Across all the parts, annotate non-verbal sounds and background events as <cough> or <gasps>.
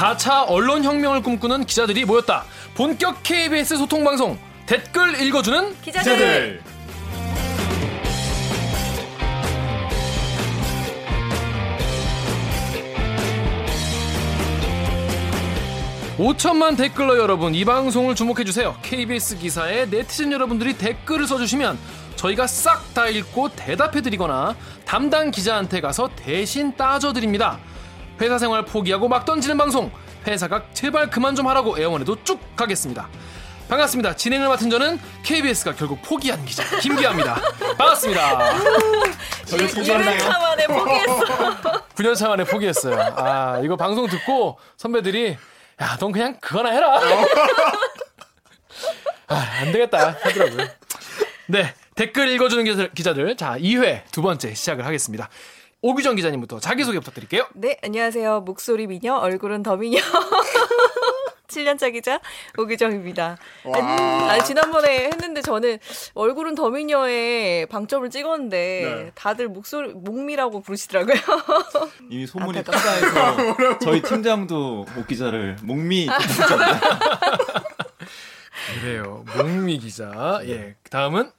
4차 언론혁명을 꿈꾸는 기자들이 모였다. 본격 KBS 소통방송 댓글 읽어주는 기자들. 기자들. 5천만 댓글러 여러분 이 방송을 주목해 주세요. KBS 기사에 네티즌 여러분들이 댓글을 써주시면 저희가 싹 다 읽고 대답해 드리거나 담당 기자한테 가서 대신 따져 드립니다. 회사 생활 포기하고 막 던지는 방송 회사가 제발 그만 좀 하라고 애원해도 쭉 가겠습니다. 반갑습니다. 진행을 맡은 저는 KBS가 결국 포기한 기자 김기아입니다. <laughs> 반갑습니다. 저희 포기했나요? 1차 만에 포기했어. <laughs> 9년차 만에 포기했어요. 아 이거 방송 듣고 선배들이 야, 넌 그냥 그거나 해라. <laughs> 아, 안 되겠다 하더라고요. 네, 댓글 읽어주는 기자들. 자, 2회 두 번째 시작을 하겠습니다. 오규정 기자님부터 자기소개 부탁드릴게요. 네, 안녕하세요. 목소리 미녀, 얼굴은 더 미녀. <laughs> 7년차 기자 오기정입니다. 아, 지난번에 했는데 저는 얼굴은 더미녀의 방점을 찍었는데 네. 다들 목소리 목미라고 부르시더라고요. <laughs> 이미 소문이 타다해서 저희 팀장도 목 기자를 목미 <laughs> 그래요. 목미 기자. 예. 다음은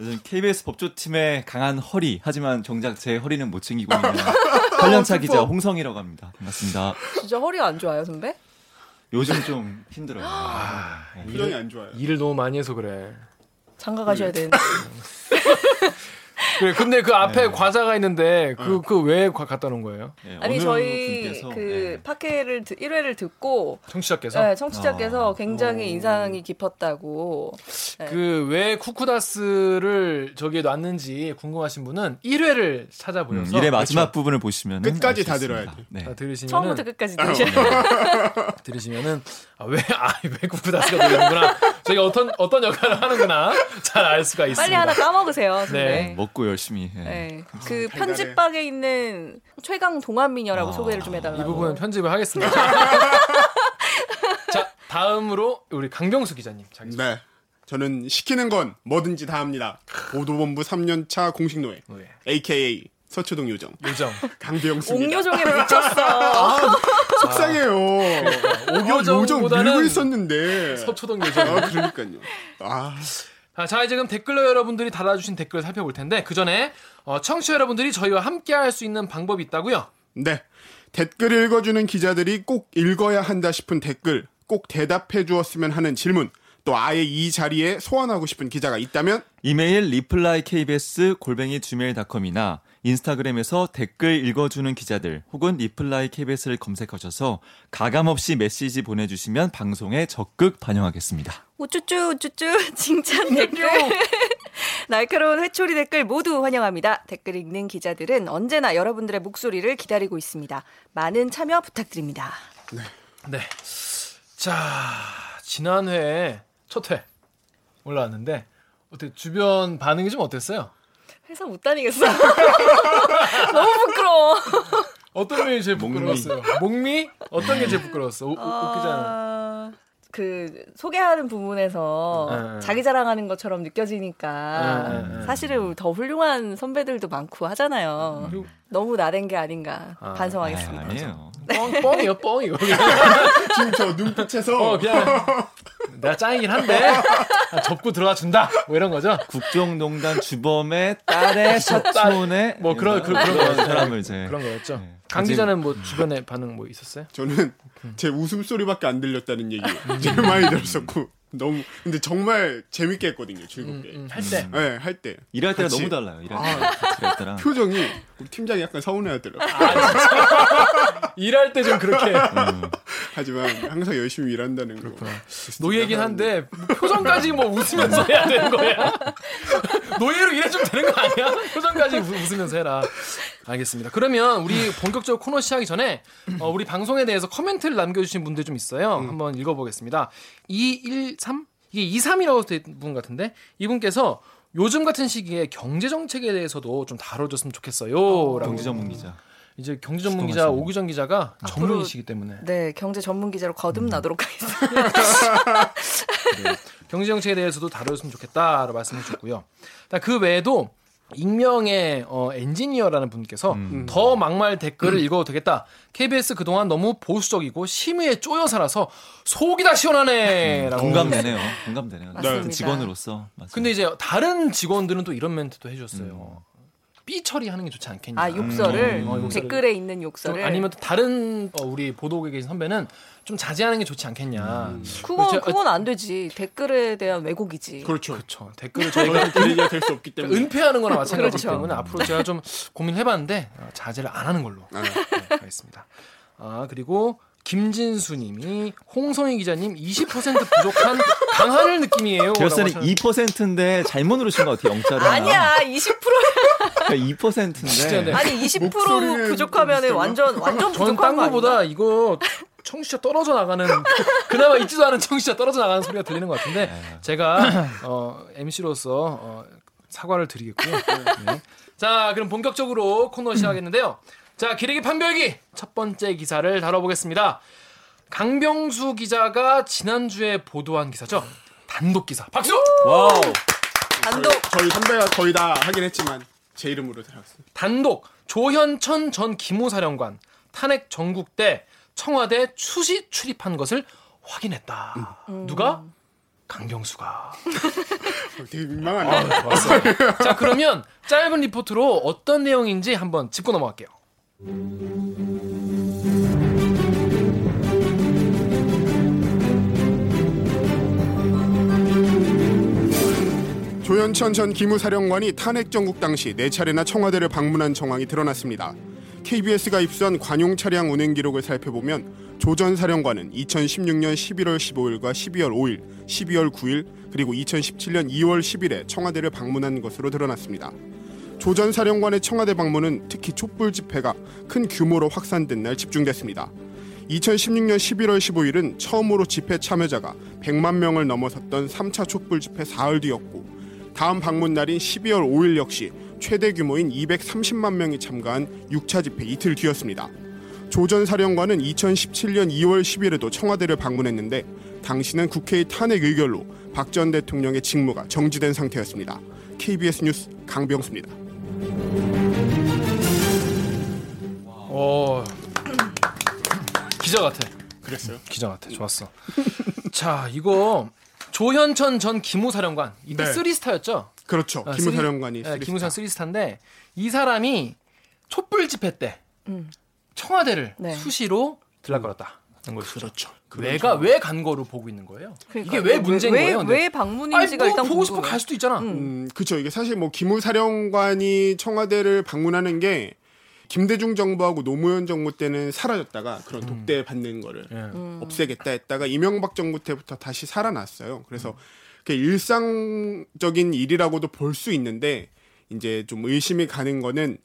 요즘 KBS 법조팀의 강한 허리 하지만 정작 제 허리는 못 챙기고 있는 8년차 기자 홍성이라고 합니다. 반갑습니다. 진짜 허리가 안 좋아요, 선배? 요즘 좀 힘들어요. <gasps> 아, 표정이 안 좋아요. 일을 너무 많이 해서 그래. 장가 가셔야 되는데. <laughs> 그래, 근데 그 앞에 네. 과자가 있는데 그 그왜 네. 갖다 놓은 거예요? 네, 아니 저희 분께서, 그 네. 파케를 1회를 듣고 청취자께서 네, 청취자께서 아. 굉장히 오. 인상이 깊었다고. 네. 그왜 쿠쿠다스를 저기에 놨는지 궁금하신 분은 1회를 찾아보셔서 음, 1회 마지막 그렇죠. 부분을 보시면 끝까지 다 들어야 돼. 네. 다 들으시면 처음부터 끝까지 들으셔야 <laughs> 들으시면은 아, 왜, 아, 왜 쿠쿠다스가 들리는구나. 저희가 어떤, 어떤 역할을 하는구나. 잘 알 수가 있습니다. 빨리 하나 까먹으세요. 네. 먹고 열심히 해. 네. 그 편집박에 있는 최강 동안미녀라고 아, 소개를 좀 해달라고. 이 부분은 편집을 하겠습니다. <laughs> 자, 다음으로 우리 강병수 기자님. 자기 네. 저는 시키는 건 뭐든지 다 합니다. 보도본부 3년차 공식 노예. 노예. AKA 서초동 요정. 요정. 강병수입니다. 옥요정에 묻혔어. 아, 속상해요. 아, 옥요정 밀고 있었는데. 서초동 요정. 아, 그러니까요. 아. 자, 이제 그럼 댓글로 여러분들이 달아주신 댓글 살펴볼 텐데, 그 전에, 어, 청취자 여러분들이 저희와 함께 할 수 있는 방법이 있다고요? 네. 댓글 읽어주는 기자들이 꼭 읽어야 한다 싶은 댓글, 꼭 대답해 주었으면 하는 질문, 또 아예 이 자리에 소환하고 싶은 기자가 있다면, 이메일 reply kbs 골뱅이 gmail.com이나 인스타그램에서 댓글 읽어주는 기자들 혹은 reply KBS를 검색하셔서 가감없이 메시지 보내주시면 방송에 적극 반영하겠습니다. 우쭈쭈 우쭈쭈 <laughs> 칭찬 댓글 <laughs> 날카로운 회초리 댓글 모두 환영합니다. 댓글 읽는 기자들은 언제나 여러분들의 목소리를 기다리고 있습니다. 많은 참여 부탁드립니다. 네. 네. 자, 지난 회에 첫회 올라왔는데 어떻게 주변 반응이 좀 어땠어요? 회사 못 다니겠어. <laughs> 너무 부끄러워. 어떤 면이 제일 부끄러웠어요? 목미? 어떤 게 제일 부끄러웠어? 오, 어... 웃기잖아. 그 소개하는 부분에서 네. 자기 자랑하는 것처럼 느껴지니까 네, 네, 사실은 더 훌륭한 선배들도 많고 하잖아요. 음. 너무 나댄 게 아닌가 아, 반성하겠습니다. 아니에요. 뻥, 뻥이요, 뻥이요. <laughs> 지금 저 눈빛에서 어, 그냥 내가 짱이긴 한데 접고 들어가 준다. 뭐 이런 거죠. 국정농단 주범의 딸의 <laughs> 사촌의 뭐 그런 그런, 그런 사람을 이제 그런 거였죠. 네. 강 기자는 뭐 주변에 반응 뭐 있었어요? 저는 제 웃음소리밖에 안 들렸다는 얘기 제일 많이 들었었고 너무 근데 정말 재밌게 했거든요 즐겁게 음, 음, 할 때. 네, 할 때. 일할 때가 너무 달라요. 일할 아, 때랑 표정이 우리 팀장이 약간 서운해하더라고. 아, 일할 때 좀 그렇게. 음. 하지만 항상 열심히 일한다는 거. 노예긴 한데 뭐 표정까지 뭐 웃으면서 해야 되는 거야. <laughs> 노예로 일해주면 되는 거 아니야? 표정까지 웃으면서 해라. 알겠습니다. 그러면 우리 본격적으로 코너 시작하기 전에 어, 우리 방송에 대해서 코멘트를 남겨주신 분들 좀 있어요. 음. 한번 읽어보겠습니다. 213? 이게 23이라고 된분 같은데 이분께서 요즘 같은 시기에 경제 정책에 대해서도 좀 다뤄줬으면 좋겠어요. 어, 경제 전문 기자. 이제 경제 전문 기자 오규정 기자가 전문이시기 때문에 네 경제 전문 기자로 거듭나도록 음. 하겠습니다. <laughs> 네, 경제 정책에 대해서도 다뤄줬으면 좋겠다라고 말씀해 주셨고요. 그 외에도 익명의 어, 엔지니어라는 분께서 음. 더 막말 댓글을 읽어도 되겠다. KBS 그동안 너무 보수적이고 심의에 쪼여 살아서 속이 다 시원하네 라고. 공감되네요. 공감되네요. 맞습니다. 같은 직원으로서. 맞아요. 근데 이제 다른 직원들은 또 이런 멘트도 해줬어요. 삐 처리하는 게 좋지 않겠냐. 아 욕설을 음, 어. 댓글에 있는 좀 욕설을 아니면 또 다른 어, 우리 보도국에 계신 선배는 좀 자제하는 게 좋지 않겠냐. 그건 저- 그건 안 되지 댓글에 대한 왜곡이지. 그렇죠. 그렇죠. 댓글을 저희가 얘기가 될 수 없기 때문에. 은폐하는 거나 마찬가지이기 그렇죠. 때문에 앞으로 제가 좀 고민해봤는데 어, 자제를 안 하는 걸로 아, 네, 하겠습니다. 아 그리고 김진수님이 홍성희 기자님 20% 부족한 <laughs> 강한을 느낌이에요. 결선이 2%인데 잘못 누르신 거 어떻게 영자를 아니야 20%야 2%인데 진짜 네. 아니 20% 목소리는 부족하면은 비슷한가? 완전 완전 저는 부족한 딴거 거보다 아니야? 이거 청취자 떨어져 나가는 <laughs> 그나마 있지도 않은 청취자 떨어져 나가는 소리가 들리는 것 같은데 제가 어, MC로서 어, 사과를 드리겠고요. 네. 자 그럼 본격적으로 코너 시작하겠는데요. 자 기레기 판별기 첫 번째 기사를 다뤄보겠습니다. 강병수 기자가 지난주에 보도한 기사죠. 단독 기사. 박수! wow. 단독 저희 선배가 거의 다 하긴 했지만 제 이름으로 들어갔습니다. 단독 조현천 전 기무사령관 탄핵 정국 때 청와대 수시 출입한 것을 확인했다. 누가? 강병수가. 되게 민망하네. 좋았어. 자 그러면 짧은 리포트로 어떤 내용인지 한번 짚고 넘어갈게요. 조현천 전 기무사령관이 탄핵 정국 당시 네 차례나 청와대를 방문한 정황이 드러났습니다. KBS가 입수한 관용 차량 운행 기록을 살펴보면 조 전 사령관은 2016년 11월 15일과 12월 5일, 12월 9일, 그리고 2017년 2월 10일에 청와대를 방문한 것으로 드러났습니다. 조 전 사령관의 청와대 방문은 특히 촛불 집회가 큰 규모로 확산된 날 집중됐습니다. 2016년 11월 15일은 처음으로 집회 참여자가 100만 명을 넘어섰던 3차 촛불 집회 사흘 뒤였고 다음 방문 날인 12월 5일 역시 최대 규모인 230만 명이 참가한 6차 집회 이틀 뒤였습니다. 조 전 사령관은 2017년 2월 10일에도 청와대를 방문했는데 당시는 국회의 탄핵 의결로 박 전 대통령의 직무가 정지된 상태였습니다. KBS 뉴스 강병수입니다. 어 기자 같아. 그랬어요? 기자 같아. 좋았어. <laughs> 자 이거 조현천 전 기무사령관 이때 네. three star였죠. 그렇죠. 아, 기무사령관이 three- 네, three star. 기무사령 three star인데 이 사람이 촛불 집회 때 음. 청와대를 네. 수시로 들락거렸다는 것이죠. 그렇죠. 왜가 왜 간 거로 보고 있는 거예요? 그러니까 이게 왜 문제인 왜, 거예요? 왜 아니 방문인지가 뭐 일단 보고 싶으면 궁금해. 갈 수도 있잖아. 음. 음, 그쵸. 이게 사실 뭐 기무사령관이 청와대를 방문하는 게 김대중 정부하고 노무현 정부 때는 사라졌다가 그런 독대 받는 거를 예. 음. 없애겠다 했다가 이명박 정부 때부터 다시 살아났어요. 그래서 그게 일상적인 일이라고도 볼 수 있는데 이제 좀 의심이 가는 거는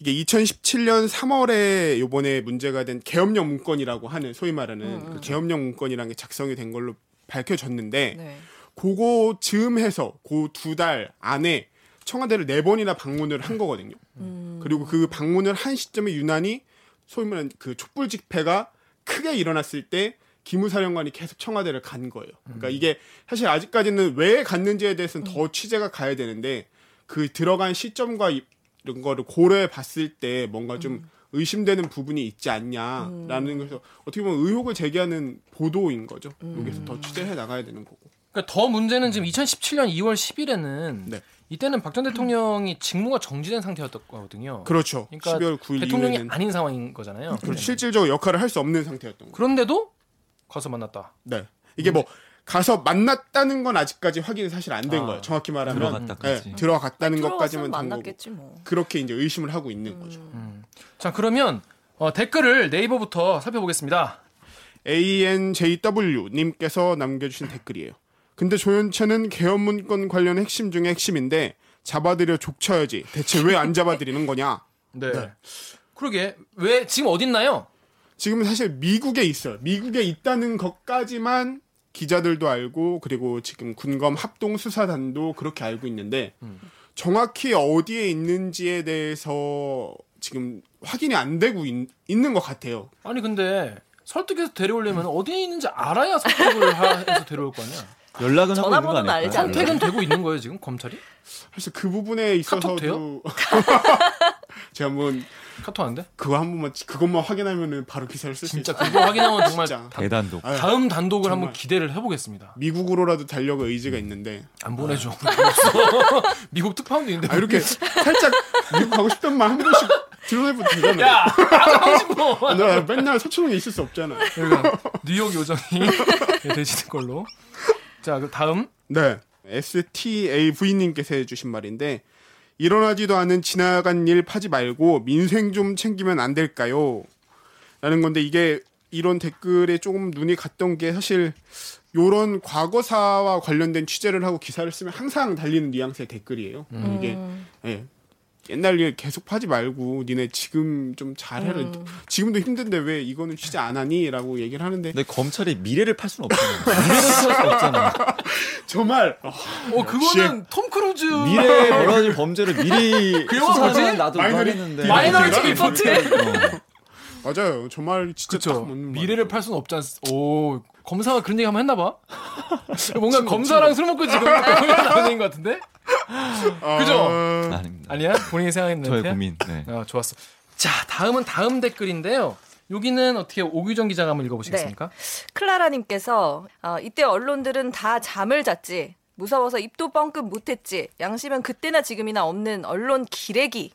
이게 2017년 3월에 요번에 문제가 된 계엄령 문건이라고 하는 소위 말하는 그 계엄령 문건이라는 게 작성이 된 걸로 밝혀졌는데 네. 그거 즈음해서 그 두 달 안에 청와대를 네 번이나 방문을 한 거거든요. 음. 그리고 그 방문을 한 시점에 유난히 소위 말하는 그 촛불 집회가 크게 일어났을 때 기무사령관이 계속 청와대를 간 거예요. 그러니까 이게 사실 아직까지는 왜 갔는지에 대해서는 더 취재가 가야 되는데 그 들어간 시점과 이- 이런 거를 고려해 봤을 때 뭔가 좀 의심되는 부분이 있지 않냐라는 것에서 어떻게 보면 의혹을 제기하는 보도인 거죠. 여기서 더 취재해 나가야 되는 거고. 그러니까 더 문제는 지금 2017년 2월 10일에는 네. 이때는 박 전 대통령이 직무가 정지된 상태였던 거거든요. 그렇죠. 그러니까 12월 9일 대통령이 이후에는 아닌 상황인 거잖아요. 그렇죠. 실질적으로 역할을 할 수 없는 상태였던 거죠. 그런데도 가서 만났다. 네. 이게 뭐 가서 만났다는 건 아직까지 확인이 사실 안된 아, 거예요. 정확히 말하면 들어갔다까지. 네, 들어갔다는 들어갔으면 것까지만. 만났겠지 뭐. 그렇게 이제 의심을 하고 있는 거죠. 자 그러면 어, 댓글을 네이버부터 살펴보겠습니다. ANJW 님께서 남겨주신 댓글이에요. 근데 조현천은 개헌 문건 관련 핵심 중에 핵심인데 잡아들여 족쳐야지. 대체 왜 안 잡아들이는 거냐? <laughs> 네. 그러게 왜 지금 어딨나요? 지금 사실 미국에 있어요. 미국에 있다는 것까지만 기자들도 알고 그리고 지금 군검 합동 수사단도 그렇게 알고 있는데 정확히 어디에 있는지에 대해서 지금 확인이 안 되고 있, 는 것 같아요. 아니 근데 설득해서 데려오려면 어디에 있는지 알아야 설득을 하- 해서 데려올 거 아니야. 연락은 하고 있는 거 전화번호는 아닐까요? 선택은 되고 있는 거예요 지금 검찰이? 사실 그 부분에 있어서도 <laughs> <laughs> 제가 한번 카톡 안 돼? 그거 한 번만 그것만 확인하면은 바로 기사를 쓸수 진짜 있어요. 그거 확인하면 정말 진짜. 대단독. 아유, 다음 단독을. 한번 기대를 해보겠습니다. 미국으로라도 달려갈 의지가 있는데 안 보내줘. 없어. <laughs> 미국 특파원도 있는데. 아 이렇게 살짝 미국 가고 싶단 말 한 번씩 드러내봐도 되잖아요. 야, 하고 싶어. 나 맨날 서초동에 있을 수 없잖아. 그러니까 뉴욕 요정이 <laughs> 되시는 걸로. 자, 그 다음. 네. STAV님께서 해주신 말인데 일어나지도 않은 지나간 일 파지 말고 민생 좀 챙기면 안 될까요? 라는 건데 이게 이런 댓글에 조금 눈이 갔던 게 사실 요런 과거사와 관련된 취재를 하고 기사를 쓰면 항상 달리는 뉘앙스의 댓글이에요. 이게 예. 옛날 일 계속 파지 말고 니네 지금 좀 잘해라. 지금도 힘든데 왜 이거는 취재 안 하니? 라고 얘기를 하는데 근데 검찰이 미래를 팔 수는 없잖아요. 미래를 팔 수는 없잖아. <laughs> 정말 어, 어, 그거는 톰 크루즈. 미래에 벌어질 범죄를 미리 <laughs> 그 뭐지? 수사하면 나도 Minori-. Minority Report. 어. 맞아요. 정말 진짜 딱 그쵸. 미래를 팔 수는 없지 않습니까? 오, 검사가 그런 얘기 한번 했나 봐? <laughs> 뭔가 검사랑 술 먹고 지금 <laughs> 나오는 것 같은데? 그죠? 아, 아닙니다. 아니야? 본인이 생각했는데. 저의 고민. 네. 아, 좋았어. 자, 다음은 다음 댓글인데요. 여기는 어떻게 오규정 기자가 한번 읽어보시겠습니까? 클라라님께서 어, 이때 언론들은 다 잠을 잤지. 무서워서 입도 뻥끗 못했지. 양심은 그때나 지금이나 없는 언론 기레기.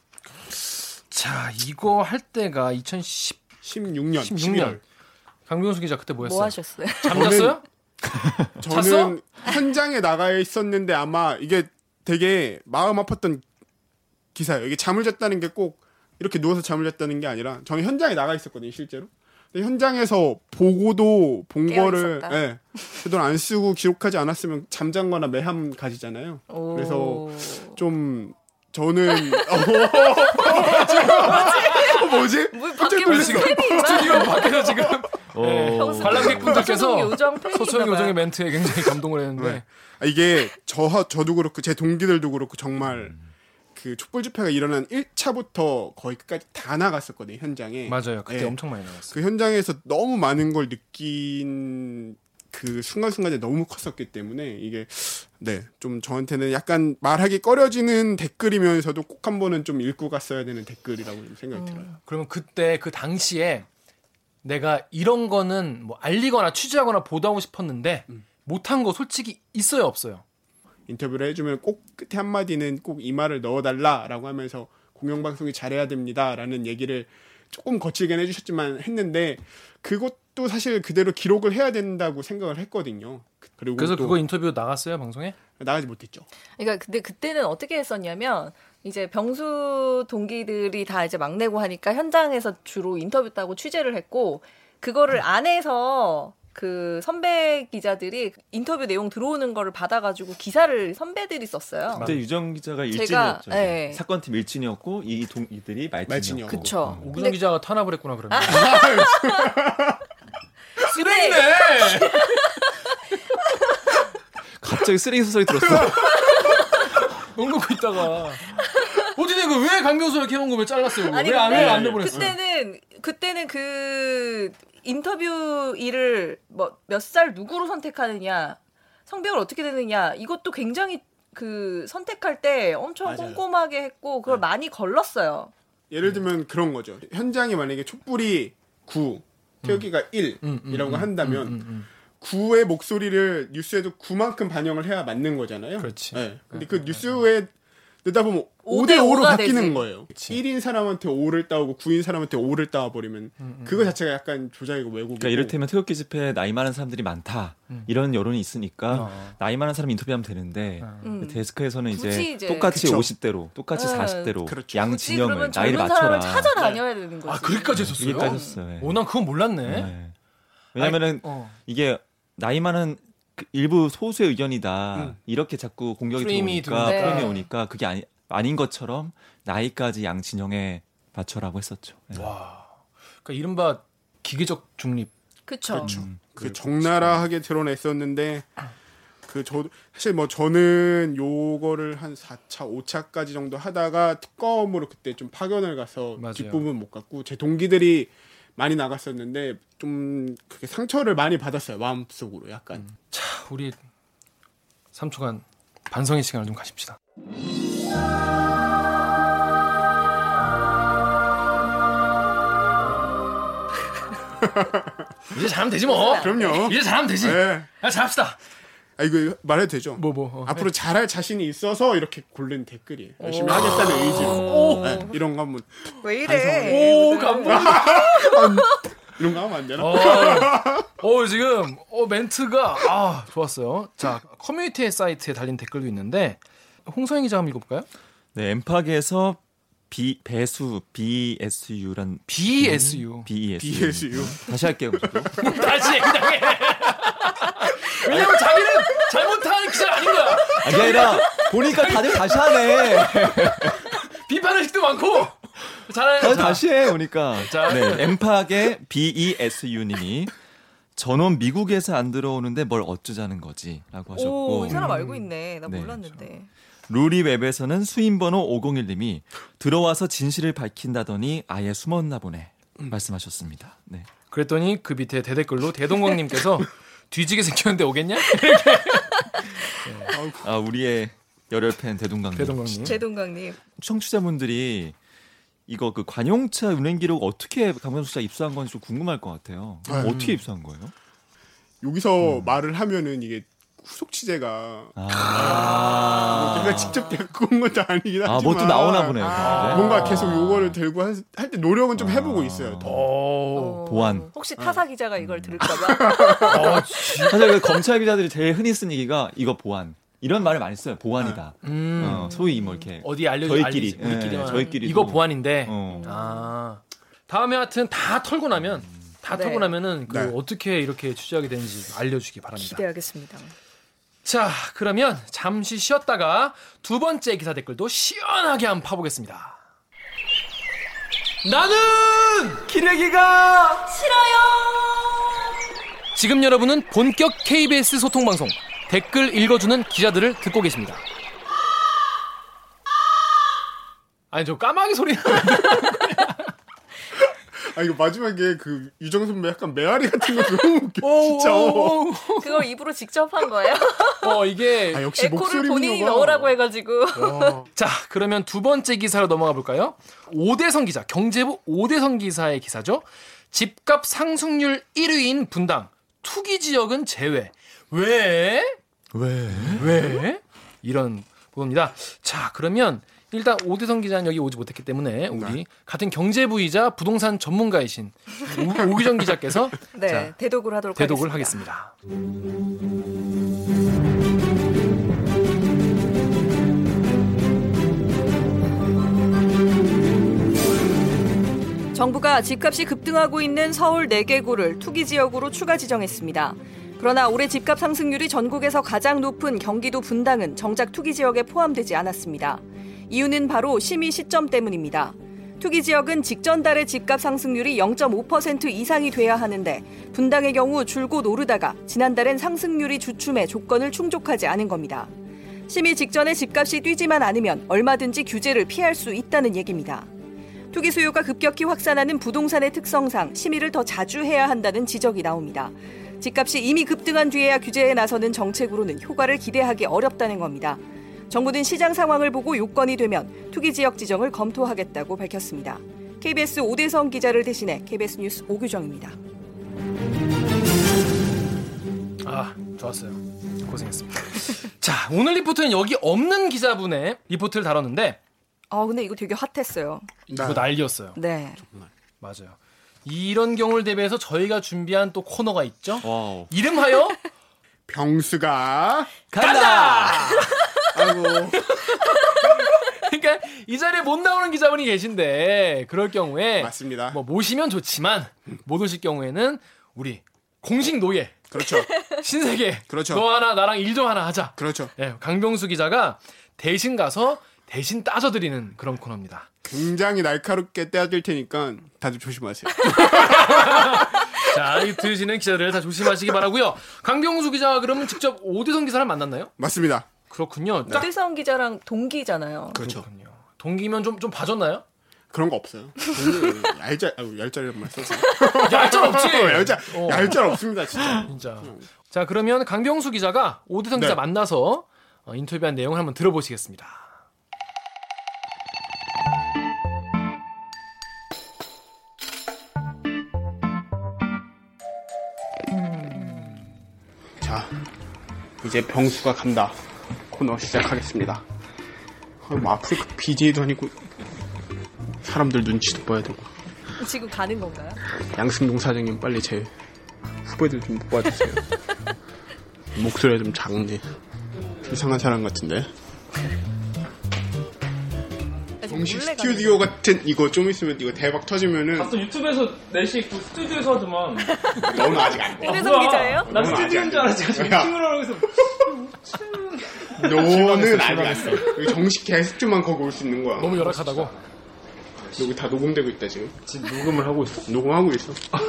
자, 이거 할 때가 2010, 16년, 16년. 강병수 기자 그때 뭐 했어요? 뭐 하셨어요? 잠잤어요? 저는? 현장에 나가 있었는데 아마 이게 되게 마음 아팠던 기사예요. 이게 잠을 잤다는 게 꼭 이렇게 누워서 잠을 잤다는 게 아니라 저는 현장에 나가 있었거든요, 실제로. 근데 현장에서 보고도 본 거를. 예. 제대로 안 쓰고 기록하지 않았으면 잠잠거나 매함 가지잖아요. 오. 그래서 좀 저는 어, 뭐지? 뭐밖 에 무슨 팬이 스튜디오 밖에서 지금 어, 평소- 관람객분들께서 서소영 있나 요정의. 멘트에 굉장히 감동을 했는데 네. 아, 이게 저 저도 그렇고 제 동기들도 그렇고 정말 그 촛불 집회가 일어난 1차부터 거의 끝까지 다 나갔었거든요 현장에. 맞아요. 그때 예. 엄청 많이 나왔어요. 그 현장에서 너무 많은 걸 느낀 그 순간순간이 너무 컸었기 때문에 이게 네 좀 저한테는 약간 말하기 꺼려지는 댓글이면서도 꼭 한 번은 좀 읽고 갔어야 되는 댓글이라고 좀 생각이 들어요. 그러면 그때 그 당시에 내가 이런 거는 뭐 알리거나 취재하거나 보도하고 싶었는데 음. 못한 거 솔직히 있어요 없어요? 인터뷰를 해주면 꼭 끝에 한마디는 꼭 이 말을 넣어달라라고 하면서 공영방송이 잘해야 됩니다라는 얘기를 조금 거칠게 해주셨지만 했는데 그것도 사실 그대로 기록을 해야 된다고 생각을 했거든요. 그리고 그래서 또 그거 인터뷰 나갔어요 방송에? 나가지 못했죠. 그러니까 근데 그때는 어떻게 했었냐면 이제 병수 동기들이 다 이제 막내고 하니까 현장에서 주로 인터뷰 따고 취재를 했고 그거를 안에서 그 선배 기자들이 인터뷰 내용 들어오는 거를 받아가지고 기사를 선배들이 썼어요. 그때 유정 기자가 일진이었죠. 네. 사건팀 일진이었고 이 동 이들이 말진이었고. 그쵸. 오규정 근데 기자가 탄압을 했구나 그러면. 근데 <laughs> 갑자기 쓰레기 소설이 들었어. <laughs> 욕 놓고 있다가 어디네 그왜 강병수 이렇게 해놓은 거왜 잘랐어요? 아니 왜안 근데 안 내보냈어요? 그때는 그때는 그 인터뷰 일을 뭐 몇 살 누구로 선택하느냐 성별을 어떻게 되느냐 이것도 굉장히 그 선택할 때 엄청 맞아요. 꼼꼼하게 했고 그걸 많이 걸렀어요. 예를 들면 그런 거죠. 현장에 만약에 촛불이 9, 태극기가 1이라고 음, 음, 음, 한다면 음, 음, 9의 목소리를 뉴스에도 9만큼 반영을 해야 맞는 거잖아요. 그렇지. 네. 근데 그 뉴스에 넣다 보면 오 5대 대 5로 오가 바뀌는 되지. 거예요. 1인 사람한테 5를 따오고 9인 사람한테 5를 따와버리면 그거 자체가 약간 조작이고 왜곡이고 그러니까 이를테면 태극기 집회에 나이 많은 사람들이 많다 이런 여론이 있으니까 어. 나이 많은 사람 인터뷰하면 되는데 음. 데스크에서는 이제, 이제- 똑같이 그쵸. 50대로 똑같이 음. 40대로 그렇죠. 양 진영을 나이를 맞춰라. 찾아다녀야 되는 거지. 아 그렇게까지 했었어요? 그게까지 했어요. 예. 오, 난 그건 몰랐네. 네. 왜냐면은 어. 이게 나이 많은 그 일부 소수의 의견이다 음. 이렇게 자꾸 공격이 프레임이 들어오니까 들어오니까. 프레임이 오니까 그게 아니, 아닌 것처럼 나이까지 양 진영에 맞춰라고 했었죠. 예. 와. 그러니까 이른바 기계적 중립. 그쵸. 그렇죠. 음. 그 적나라하게 드러냈었는데 그 저 사실 뭐 저는 요거를 한 4차, 5차까지 정도 하다가 특검으로 그때 좀 파견을 가서 맞아요. 뒷부분 못 갔고 제 동기들이 많이 나갔었는데 좀 그게 상처를 많이 받았어요 마음속으로 약간 자, 우리 3초간 반성의 시간을 좀 가십시다. <laughs> 이제 잘하면 되지 뭐. 그럼요. 이제 잘하면 되지. 네. 야, 잘합시다. 아 이거 말해도 되죠? 뭐 뭐. 어. 앞으로 잘할 자신이 있어서 이렇게 고른 댓글이 열심히 하겠다는 의지로 네, 이런 거 한번 왜 이래? 오, 감동. <laughs> 이런 거 하면 안 되나? 어, 어, 지금 어, 멘트가 아 좋았어요. 자 커뮤니티 사이트에 달린 댓글도 있는데 홍성희 기자 한번 읽어볼까요? 네, 엠팍에서 비 배수 BSU란 BSU. BESU. BSU. 다시 할게요. <laughs> 다시 그냥 해. 왜냐면 자기는 잘못한 기자가 아닌 거야. 아, 그게 아니라 보니까 다들 다시 하네. <laughs> 비판의 식도 많고 다들 자, 다시 해 보니까. 자. 네, 엠팍의 BESU님이 전원 미국에서 안 들어오는데 뭘 어쩌자는 거지라고 하셨고 오, 이 사람 알고 있네. 나 네, 몰랐는데. 루리웹에서는 수인번호 501님이 들어와서 진실을 밝힌다더니 아예 숨었나 보네 말씀하셨습니다. 네. 그랬더니 그 밑에 대댓글로 대동광님께서 <laughs> 뒤지게 생겼는데 오겠냐? <laughs> 아 우리의 열혈 팬 대동강 대동광님. 제동강님. 청취자분들이 이거 그 관용차 운행 기록 어떻게 강병수 씨가 입수한 건지 좀 궁금할 것 같아요. 음. 어떻게 입수한 거예요? 여기서 말을 하면은 이게 후속 취재가 아, 내가 직접 데리고 온 것도 아니긴 하지만 아, 뭐또 나오나 보네요. 아. 뭔가 계속 요거를 들고 할 때 노력은 좀 해보고 있어요. 더. 오. 어, 보안. 혹시 타사 기자가 이걸 들을까봐. <laughs> 어, 지- 사실 그 검찰 기자들이 제일 흔히 쓰는 얘기가 이거 보안 이런 말을 많이 써요. 보안이다. 음. 어, 소위 뭐 이렇게 어디 알려 저희끼리, 알리지, 우리끼리만 예, 저희끼리도. 이거 보안인데. 어. 아 다음에 하여튼 다 털고 나면 다 네. 털고 나면은 그 네. 어떻게 이렇게 취재하게 되는지 알려주기 바랍니다. 기대하겠습니다. 자 그러면 잠시 쉬었다가 두 번째 기사 댓글도 시원하게 한번 파보겠습니다. 나는 기레기가 지금 여러분은 본격 KBS 소통 방송 댓글 읽어주는 기자들을 듣고 계십니다. 아니 저 까마귀 소리 나는데 아 이거 마지막에 그 유정 선배 약간 메아리 같은 거 너무 웃겨. 오, 진짜. 어. 오, 오. 그걸 입으로 직접 한 거예요? <laughs> 어 이게 아 역시 에코를 목소리 본인이 민요가. 넣으라고 해가지고. 와. 자, 그러면 두 번째 기사로 넘어가 볼까요? 오대성 기자, 경제부 오대성 기사의 기사죠. 집값 상승률 1위인 분당, 투기 지역은 제외. 왜? 왜? 왜? 이런 보도입니다. 자, 그러면 일단 오대성 기자는 여기 오지 못했기 때문에 우리 같은 경제부이자 부동산 전문가이신 오- 오기정 기자께서 <laughs> 네, 자, 대독을 하도록 대독을 하겠습니다. 하겠습니다. 정부가 집값이 급등하고 있는 서울 4개구를 투기 지역으로 추가 지정했습니다. 그러나 올해 집값 상승률이 전국에서 가장 높은 경기도 분당은 정작 투기 지역에 포함되지 않았습니다. 이유는 바로 심의 시점 때문입니다. 투기 지역은 직전 달의 집값 상승률이 0.5% 이상이 돼야 하는데 분당의 경우 줄곧 오르다가 지난달엔 상승률이 주춤해 조건을 충족하지 않은 겁니다. 심의 직전에 집값이 뛰지만 않으면 얼마든지 규제를 피할 수 있다는 얘기입니다. 투기 수요가 급격히 확산하는 부동산의 특성상 심의를 더 자주 해야 한다는 지적이 나옵니다. 집값이 이미 급등한 뒤에야 규제에 나서는 정책으로는 효과를 기대하기 어렵다는 겁니다. 정부는 시장 상황을 보고 요건이 되면 투기 지역 지정을 검토하겠다고 밝혔습니다. KBS 오대성 기자를 대신해 KBS 뉴스 오규정입니다. 아, 좋았어요. 고생했습니다. <laughs> 자, 오늘 리포트는 여기 없는 기자분의 리포트를 다뤘는데 아 근데 이거 되게 hot했어요. 이거 난리였어요. 네. 맞아요. 이런 경우를 대비해서 저희가 준비한 또 코너가 있죠. wow. 이름하여 <laughs> 병수가 간다. 아이고 <laughs> 그러니까 이 자리에 못 나오는 기자분이 계신데 그럴 경우에 맞습니다. 뭐 모시면 좋지만 못 오실 경우에는 우리 공식 노예 그렇죠. <laughs> 신세계 그렇죠. 너 하나 나랑 일 좀 하나 하자. 그렇죠. 예, 강병수 기자가 대신 가서 대신 따져드리는 그런 코너입니다. 굉장히 날카롭게 떼어질 테니까 다들 조심하세요. <laughs> 자, 이 들으시는 기자들 다 조심하시기 바라고요. 강병수 기자가 그러면 직접 오대성 기사를 만났나요? 맞습니다. 그렇군요. 딱 오대성 기자랑 동기잖아요. 그렇죠. 그렇군요. 동기면 좀 좀 봐줬나요? 그런 거 없어요. 얄짤, 얄짤이란 말 써서. <laughs> 얄짤 없지. 얄짤, 어. 얄짤 없습니다, 진짜. <laughs> 진짜. 자, 그러면 강병수 기자가 오대성 기자 네. 만나서 어, 인터뷰한 내용을 한번 들어보시겠습니다. 자, 이제 병수가 간다. 코너 시작하겠습니다. 아, 뭐 아프리카 BJ도 아니고 사람들 눈치도 봐야 되고 지금 가는 건가요? 양승동 사장님 빨리 제 후배들 좀 뽑아주세요. 목소리가 좀 작네. 이상한 사람 같은데. 아, 정식 스튜디오 같은 이거 좀 있으면 이거 대박 터지면은 봤어 유튜브에서 4시 그 스튜디오에서 하더만 너는 아직 안 돼. 은혜성 기자예요? 나 스튜디오인 줄 알았지 지금 야. 미팅을 하고 있어 너는. 여기 정식 게스트만 거기 올 수 있는 거야. 너무 열악하다고. 여기 다 녹음되고 있다 지금. 지금 녹음을 하고 있어 녹음하고 있어. <laughs>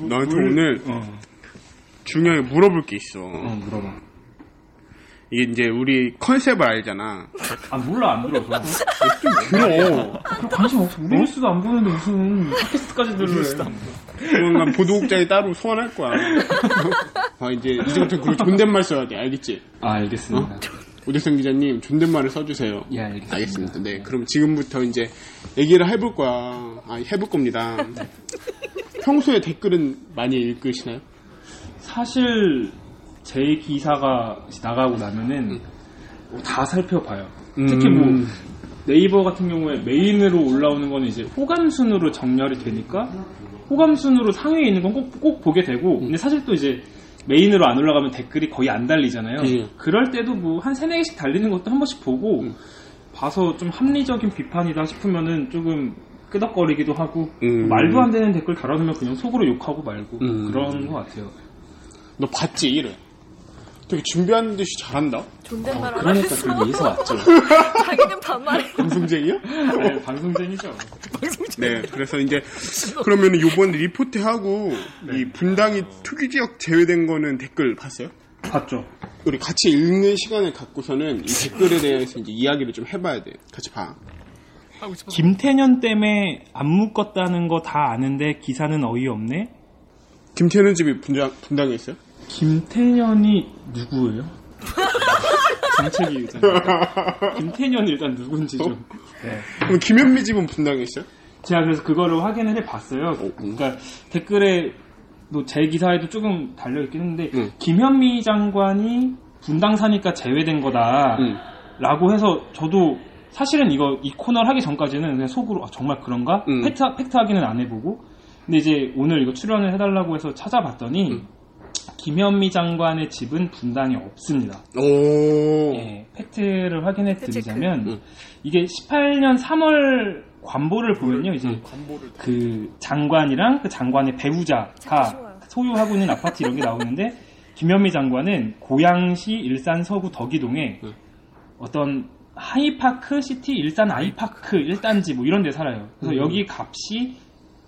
나한테 오늘 어, 중요하게 물어볼 게 있어. 어 물어봐 이게 이제 우리 컨셉을 알잖아. 아 몰라 안 들어서 들어. 관심 없어 우리 뉴스도 안 보는데 무슨 팟캐스트까지 들으래 그건 난 보도국장이 따로 소환할 거야. 아 이제 이제부터 그리고 존댓말 써야 돼. 알겠지? 아 알겠습니다 오대성 기자님 존댓말을 써주세요. 예 알겠습니다 알겠습니다. 네, 그럼 지금부터 이제 얘기를 해볼 거야. 아, 해볼 겁니다. <laughs> 평소에 댓글은 많이 읽으시나요? 사실 제 기사가 나가고 나면은 뭐다 살펴봐요. 특히 뭐 네이버 같은 경우에 메인으로 올라오는 거는 이제 호감 순으로 정렬이 되니까 호감 순으로 상위에 있는 건 꼭 꼭 보게 되고 근데 사실 또 이제 메인으로 안 올라가면 댓글이 거의 안 달리잖아요. 예. 그럴 때도 뭐 한 세네 개씩 달리는 것도 한 번씩 보고 봐서 좀 합리적인 비판이다 싶으면은 조금 끄덕거리기도 하고 음. 말도 안 되는 댓글 달아놓으면 그냥 속으로 욕하고 말고 음. 그런 것 같아요. 너 봤지, 이래. 되게 준비하는 듯이 잘한다? 존댓말 안 그러니까 그 예서 왔죠. <laughs> 자기는 반말해. 방송쟁이야? 네, 방송쟁이죠. 네, 그래서 이제, 그러면 요번 리포트 하고, 이 분당이 투기지역 제외된 거는 댓글 봤어요? 봤죠. 우리 같이 읽는 시간을 갖고서는 이 댓글에 대해서 이제 이야기를 좀 해봐야 돼. 같이 봐. 하고. 김태년 때문에 안 묶었다는 거 다 아는데 기사는 어이없네. 김태는 집이 분당, 분당에 있어요? 김태년이 누구예요? <laughs> 정책위 의장. 김태년이 일단 누군지 좀. 네. 그럼 김현미 집은 분당에 있어요? 제가 그래서 그거를 확인을 해봤어요. 그러니까 댓글에 뭐 제 기사에도 조금 달려있긴 했는데 응. 김현미 장관이 분당 사니까 제외된 거다. 응. 라고 해서 저도 사실은 이거 이 코너를 하기 전까지는 그냥 속으로 아, 정말 그런가? 음. fact, fact 확인은 안 해보고 근데 이제 오늘 이거 출연을 해달라고 해서 찾아봤더니 음. 김현미 장관의 집은 분당에 없습니다. 오. 예, fact를 확인해 드리자면 음. 이게 18년 3월 관보를 보면요 이제 음. 그 장관이랑 그 장관의. 배우자가 소유하고 있는 아파트 이런 게 나오는데 김현미 장관은 고양시 일산 서구 덕이동에 음. 어떤 하이파크 시티 일산 아이파크 1단지 뭐 이런 데 살아요. 그래서 음. 여기 값이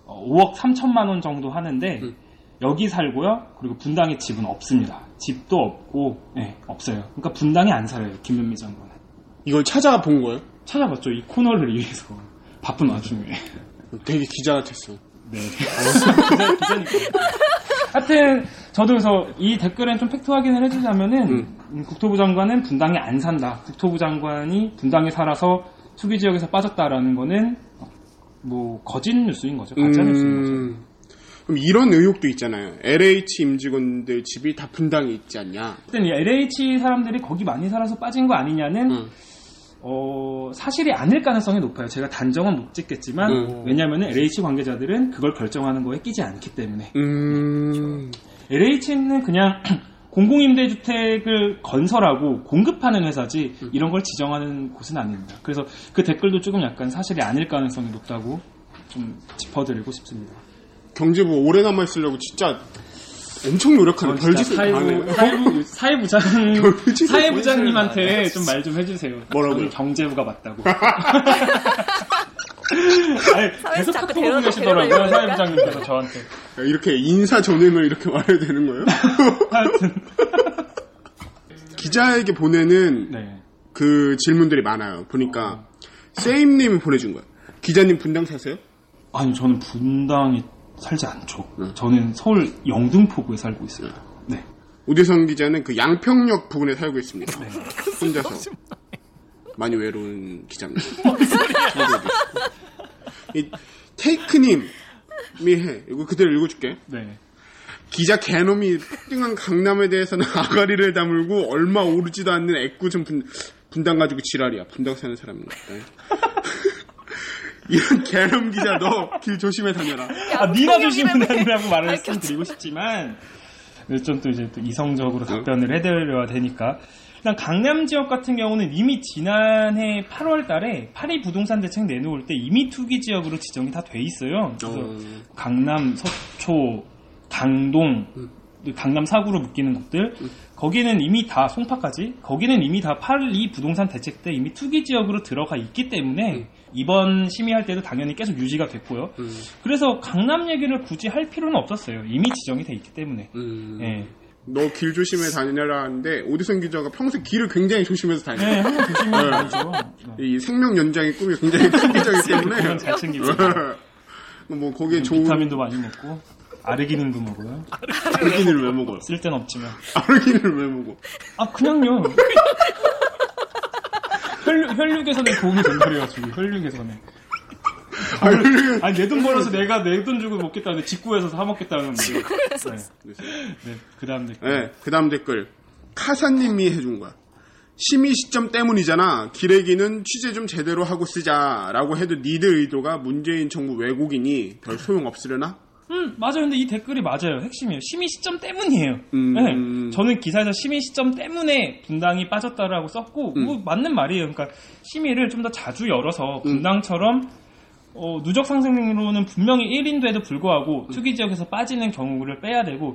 어, 5억 3천만 원 정도 하는데 음. 여기 살고요. 그리고 분당에 집은 없습니다. 집도 없고 예, 없어요. 그러니까 분당에 안 살아요. 김현미 장관은. 이걸 찾아본 거예요? 찾아봤죠. 이 코너를 위해서 <laughs> 바쁜 와중에. 되게 기자 같았어. 네. 기자, <laughs> 기자니까. 하여튼 저도 그래서 이 댓글엔 좀 팩트 확인을 해주자면은 음. 음, 국토부 장관은 분당에 안 산다. 국토부 장관이 분당에 살아서 투기 지역에서 빠졌다라는 거는 뭐 거짓 뉴스인 거죠. 가짜 뉴스인 거죠. 음, 그럼 이런 의혹도 있잖아요. LH 임직원들 집이 다 분당에 있지 않냐? 이 LH 사람들이 거기 많이 살아서 빠진 거 아니냐는 음. 어, 사실이 아닐 가능성이 높아요. 제가 단정은 못 짓겠지만 음. 왜냐하면 LH 관계자들은 그걸 결정하는 거에 끼지 않기 때문에 음, LH는 그냥 <clears throat> 공공임대주택을 건설하고 공급하는 회사지 음. 이런 걸 지정하는 곳은 아닙니다. 그래서 그 댓글도 조금 약간 사실이 아닐 가능성이 높다고 좀 짚어드리고 싶습니다. 경제부 오래 남아 있으려고 진짜 엄청 노력하는 별짓을 다 하네. 사회부, 사회부, 사회부장, <laughs> 별짓을 사회부장님한테 좀 말 좀 해주세요. 뭐라고요? 경제부가 맞다고. <laughs> 아니, 계속 데려다 보내시더라고요, 사회부장님께서 저한테. 이렇게 인사 전임을 이렇게 말해야 되는 거예요? <laughs> 하여튼. 기자에게 보내는 네. 그 질문들이 많아요. 보니까 세임님이 보내준 거예요. 기자님 분당 사세요? 아니, 저는 분당에 살지 않죠. 네. 저는 서울 영등포구에 살고 있어요. 네. 오대성 기자는 그 양평역 부근에 살고 있습니다. 혼자서 <laughs> 많이 외로운 기자입니다. <laughs> <laughs> 이 테이크님이 해 이거 그대로 읽어줄게. 네. 기자 개놈이 폭등한 강남에 대해서는 아가리를 다물고 얼마 오르지도 않는 애꿎은 분, 분당 가지고 지랄이야. 분당 사는 사람입니다. 이런 개놈 기자 너 길 조심해 다녀라. 아, 니나 조심해. 다니라고 말을 밝혔죠. 말씀드리고 싶지만, 좀 또 이제 또 이성적으로 답변을 해드려야 되니까. 일단 강남 지역 같은 경우는 이미 지난해 8월 달에 파리 부동산 대책 내놓을 때 이미 투기 지역으로 지정이 다 돼 있어요. 그래서 어, 강남, 서초, 강동, 강남 사구로 묶이는 곳들 거기는 이미 다 송파까지 거기는 이미 다 파리 부동산 대책 때 이미 투기 지역으로 들어가 있기 때문에 이번 심의할 때도 당연히 계속 유지가 됐고요. 음, 그래서 강남 얘기를 굳이 할 필요는 없었어요. 이미 지정이 돼 있기 때문에. 음. 예. 너길 조심해 다니라 하는데 오디선 기자가 평소에 길을 굉장히 조심해서 다녀. 네, 항상 조심해야 네. 되죠. 네. 이 생명 연장의 꿈이 굉장히 큰 <laughs> 기자이기 때문에 잘 챙기고 뭐 거기에 좋은 비타민도 많이 먹고 아르기닌도 먹어요. 아르기닌을 왜 먹어요? 쓸땐 없지만. 아르기닌을 왜 먹어? 아 그냥요. <laughs> 혈육, 혈육 개선에 도움이 된다래요 지금 혈육 개선에. 아니 내 돈 벌어서 내가 내 돈 주고 먹겠다는데 직구해서 사 먹겠다는 데 네. 네, 그다음 댓글. 네, 그 다음 댓글. 카사님이 해준 거야. 심의 시점 때문이잖아. 기레기는 취재 좀 제대로 하고 쓰자라고 해도 니들 의도가 문재인 정부 왜곡이니 별 소용 없으려나? 음 맞아요. 근데 이 댓글이 맞아요. 핵심이에요. 심의 시점 때문이에요. 음. 네, 저는 기사에서 심의 시점 때문에 분당이 빠졌다라고 썼고 음. 뭐 맞는 말이에요. 그러니까 심의를 좀 더 자주 열어서 분당처럼 어, 누적 상승으로는 분명히 1인도에도 불구하고 음. 투기 지역에서 빠지는 경우를 빼야 되고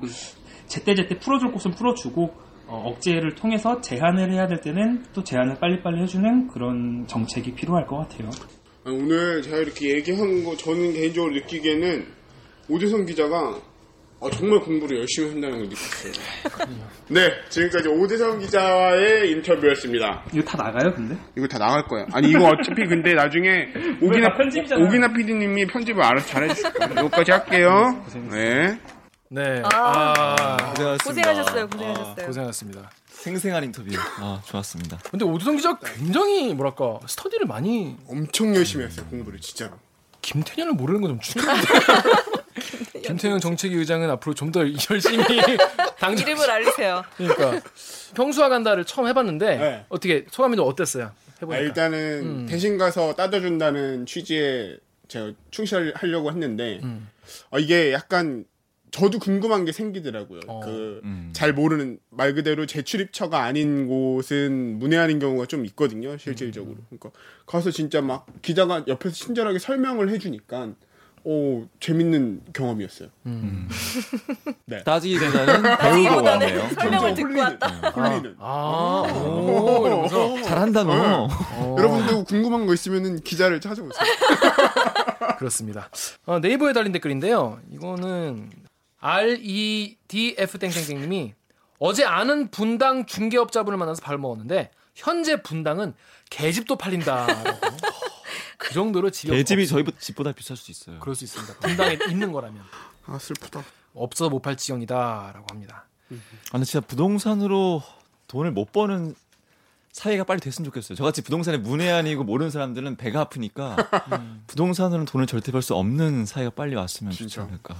제때제때 풀어줄 곳은 풀어주고 어, 억제를 통해서 제한을 해야 될 때는 또 제한을 빨리빨리 해주는 그런 정책이 필요할 것 같아요. 아, 오늘 제가 이렇게 얘기한 거 저는 개인적으로 느끼기에는 오대성 기자가 아, 정말 공부를 열심히 한다는 걸 느꼈어요. 네, 지금까지 오대성 기자의 인터뷰였습니다. 이거 다 나가요, 근데? 이거 다 나갈 거야. 아니 이거 어차피 근데 나중에 오기나 편집이잖아. 오기나 PD님이 편집을 알아서 잘해주실 거예요. 여기까지 할게요. 네. 네. 아. 아, 고생하셨습니다. 고생하셨어요, 고생하셨어요. 고생하셨습니다. 생생한 인터뷰. 아, 좋았습니다. 근데 오두성 기자 굉장히 뭐랄까 스터디를 많이 엄청 열심히 했어요 공부를 진짜로. 김태년을 모르는 건 좀 충격인데. <laughs> 김태년 정책위 의장은 앞으로 좀 더 <laughs> 열심히 <laughs> 당장 이름을 알리세요. 그러니까 평수화 간다를 처음 해봤는데 네. 어떻게 소감이 좀 어땠어요? 아, 해보니까 일단은 음. 대신 가서 따져준다는 취지에 제가 충실하려고 했는데 음. 어, 이게 약간 저도 궁금한 게 생기더라고요. 어. 그 음. 잘 모르는 말 그대로 재출입처가 아닌 곳은 문외한인 경우가 좀 있거든요. 실질적으로. 음. 그러니까 가서 진짜 막 기자가 옆에서 친절하게 설명을 해주니까 오 재밌는 경험이었어요. 음. 따지기보다는 <laughs> 배우고 왔네요. 설명을 듣고 왔다. 홀리는. 아, 오, 이러면서 잘한다 너. 어, 여러분도 궁금한 거 있으면은 기자를 찾아오세요. <laughs> 그렇습니다. 어, 네이버에 달린 댓글인데요. 이거는 R E D F 땡땡땡님이 어제 아는 분당 중개업자분을 만나서 밥을 먹었는데 현재 분당은 개집도 팔린다라고. <laughs> 그 정도로 집이 개집이 저희 집보다 비쌀 수 있어요. 그럴 수 있습니다. 분당에 있는 거라면 <laughs> 아 슬프다. 없어 못 팔 지경이다라고 합니다. 아, 근데 진짜 부동산으로 돈을 못 버는 사회가 빨리 됐으면 좋겠어요. 저같이 부동산에 문외한이고 모르는 사람들은 배가 아프니까 <laughs> 부동산으로는 돈을 절대 벌 수 없는 사회가 빨리 왔으면 좋지. 않을까.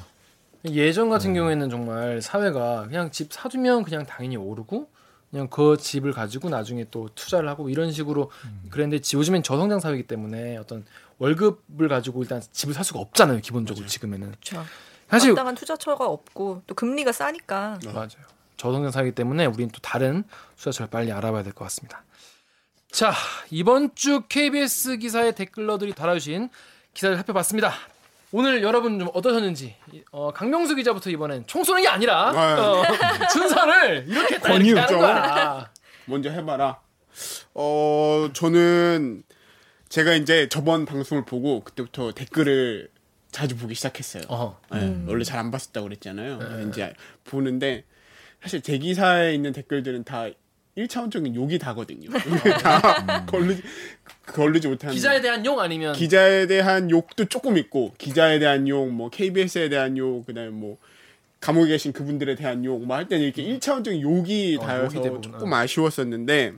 예전 같은 경우에는 정말 사회가 그냥 집 사주면 그냥 당연히 오르고 그냥 그 집을 가지고 나중에 또 투자를 하고 이런 식으로 그랬는데 지- 요즘엔 저성장 사회이기 때문에 어떤 월급을 가지고 일단 집을 살 수가 없잖아요 기본적으로 지금에는. 그렇죠. 사실 마땅한 투자처가 없고 또 금리가 싸니까. 맞아요. 저성장 사회이기 때문에 우리는 또 다른 투자처를 빨리 알아봐야 될 것 같습니다. 자 이번 주 KBS 기사의 댓글러들이 달아주신 기사를 살펴봤습니다 오늘 여러분 좀 어떠셨는지 어, 강명수 기자부터 이번엔 총 쏘는 게 아니라 아, 어, <laughs> 순서를 이렇게 딱 이렇게 하는 거야. 먼저 해봐라. 어, 저는 제가 이제 저번 방송을 보고 그때부터 댓글을 자주 보기 시작했어요. 어. 네, 원래 잘 안 봤었다고 그랬잖아요. 이제 보는데 사실 제 기사에 있는 댓글들은 다 1차원적인 욕이 다거든요. <laughs> 다 걸리지, 걸리지 못하는. 기자에 대한 용 아니면 기자에 대한 욕도 조금 있고 기자에 대한 욕, 뭐 KBS에 대한 욕, 그 다음에 뭐 감옥에 계신 그분들에 대한 욕, 뭐 할 때는 이렇게 1차원적인 욕이 어, 닿아서 욕이 조금 어. 아쉬웠었는데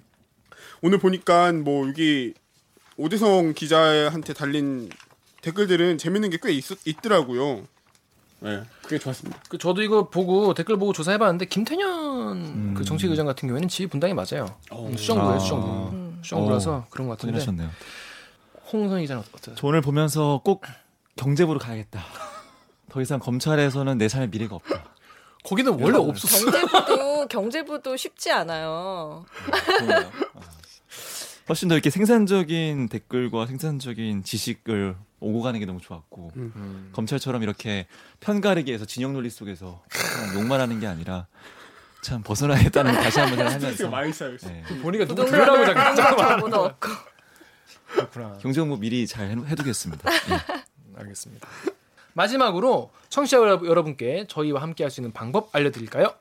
오늘 보니까 뭐 여기 오대성 기자한테 달린 댓글들은 재밌는 게 꽤 있더라고요. 네, 그게 좋았습니다. 그 저도 이거 보고 댓글 보고 조사해봤는데 김태년 그 정치의장 같은 경우에는 지휘 분당이 맞아요. 음, 수정부예요, 아. 수정부. 수정부라서 그런 것 같은데. 확인하셨네요. 홍선 기자는 어떠세요? 저 오늘 보면서 꼭 경제부로 가야겠다. 더 이상 검찰에서는 내 삶의 미래가 없다. 거기는 원래 없었어. 경제부도 경제부도 쉽지 않아요. 아. 훨씬 더 이렇게 생산적인 댓글과 생산적인 지식을 오고 가는 게 너무 좋았고 음. 검찰처럼 이렇게 편가르기 해서 진영 논리 속에서 욕만 하는 게 아니라 참 벗어나야겠다는 걸 다시 한번 생각하면서 많이 쌓여있어요. 네. 보니까 누구 들으라고 자꾸 없고. 그렇구나. 경제공부 미리 잘 해- 해두겠습니다. 예. 알겠습니다. 마지막으로 청취자 여러- 여러분께 저희와 함께 할 수 있는 방법 알려드릴까요?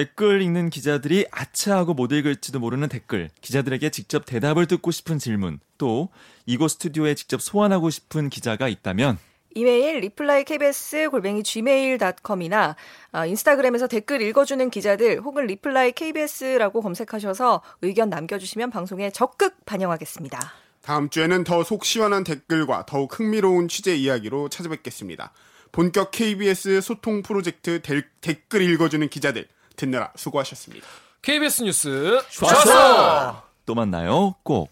댓글 읽는 기자들이 아차하고 못 읽을지도 모르는 댓글, 기자들에게 직접 대답을 듣고 싶은 질문, 또 이곳 스튜디오에 직접 소환하고 싶은 기자가 있다면 이메일 reply kbs 골뱅이 gmail.com이나 아, 인스타그램에서 댓글 읽어주는 기자들 혹은 reply kbs라고 검색하셔서 의견 남겨주시면 방송에 적극 반영하겠습니다. 다음 주에는 더 속 시원한 댓글과 더욱 흥미로운 취재 이야기로 찾아뵙겠습니다. 본격 KBS 소통 프로젝트 델- 댓글 읽어주는 기자들 듣느라 수고하셨습니다. KBS 뉴스 좋았어. 또 만나요. 꼭.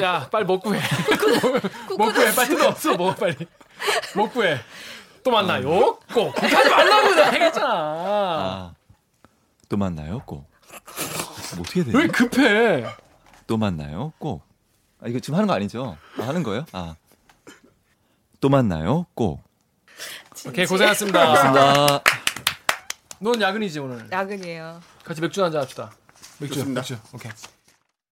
야, 빨리 먹고 해. 먹고 해. 빨리 뜯어 없어. 먹어 빨리. 먹고 해. 또 만나요. 꼭. 그렇게 하지 말라고 내가 얘기했잖아. 아, 또 만나요. 꼭. 뭐 어떻게 해야 왜? 급해? 또 만나요. 꼭. 아, 이거 지금 하는 거 아니죠? 아, 하는 거예요? 아. 또 만나요. 꼭. 오케이 고생하셨습니다. 나 넌 야근이지 오늘. 야근이에요. 같이 맥주 한잔 합시다. 맥주. 좋습니다. 맥주. 오케이.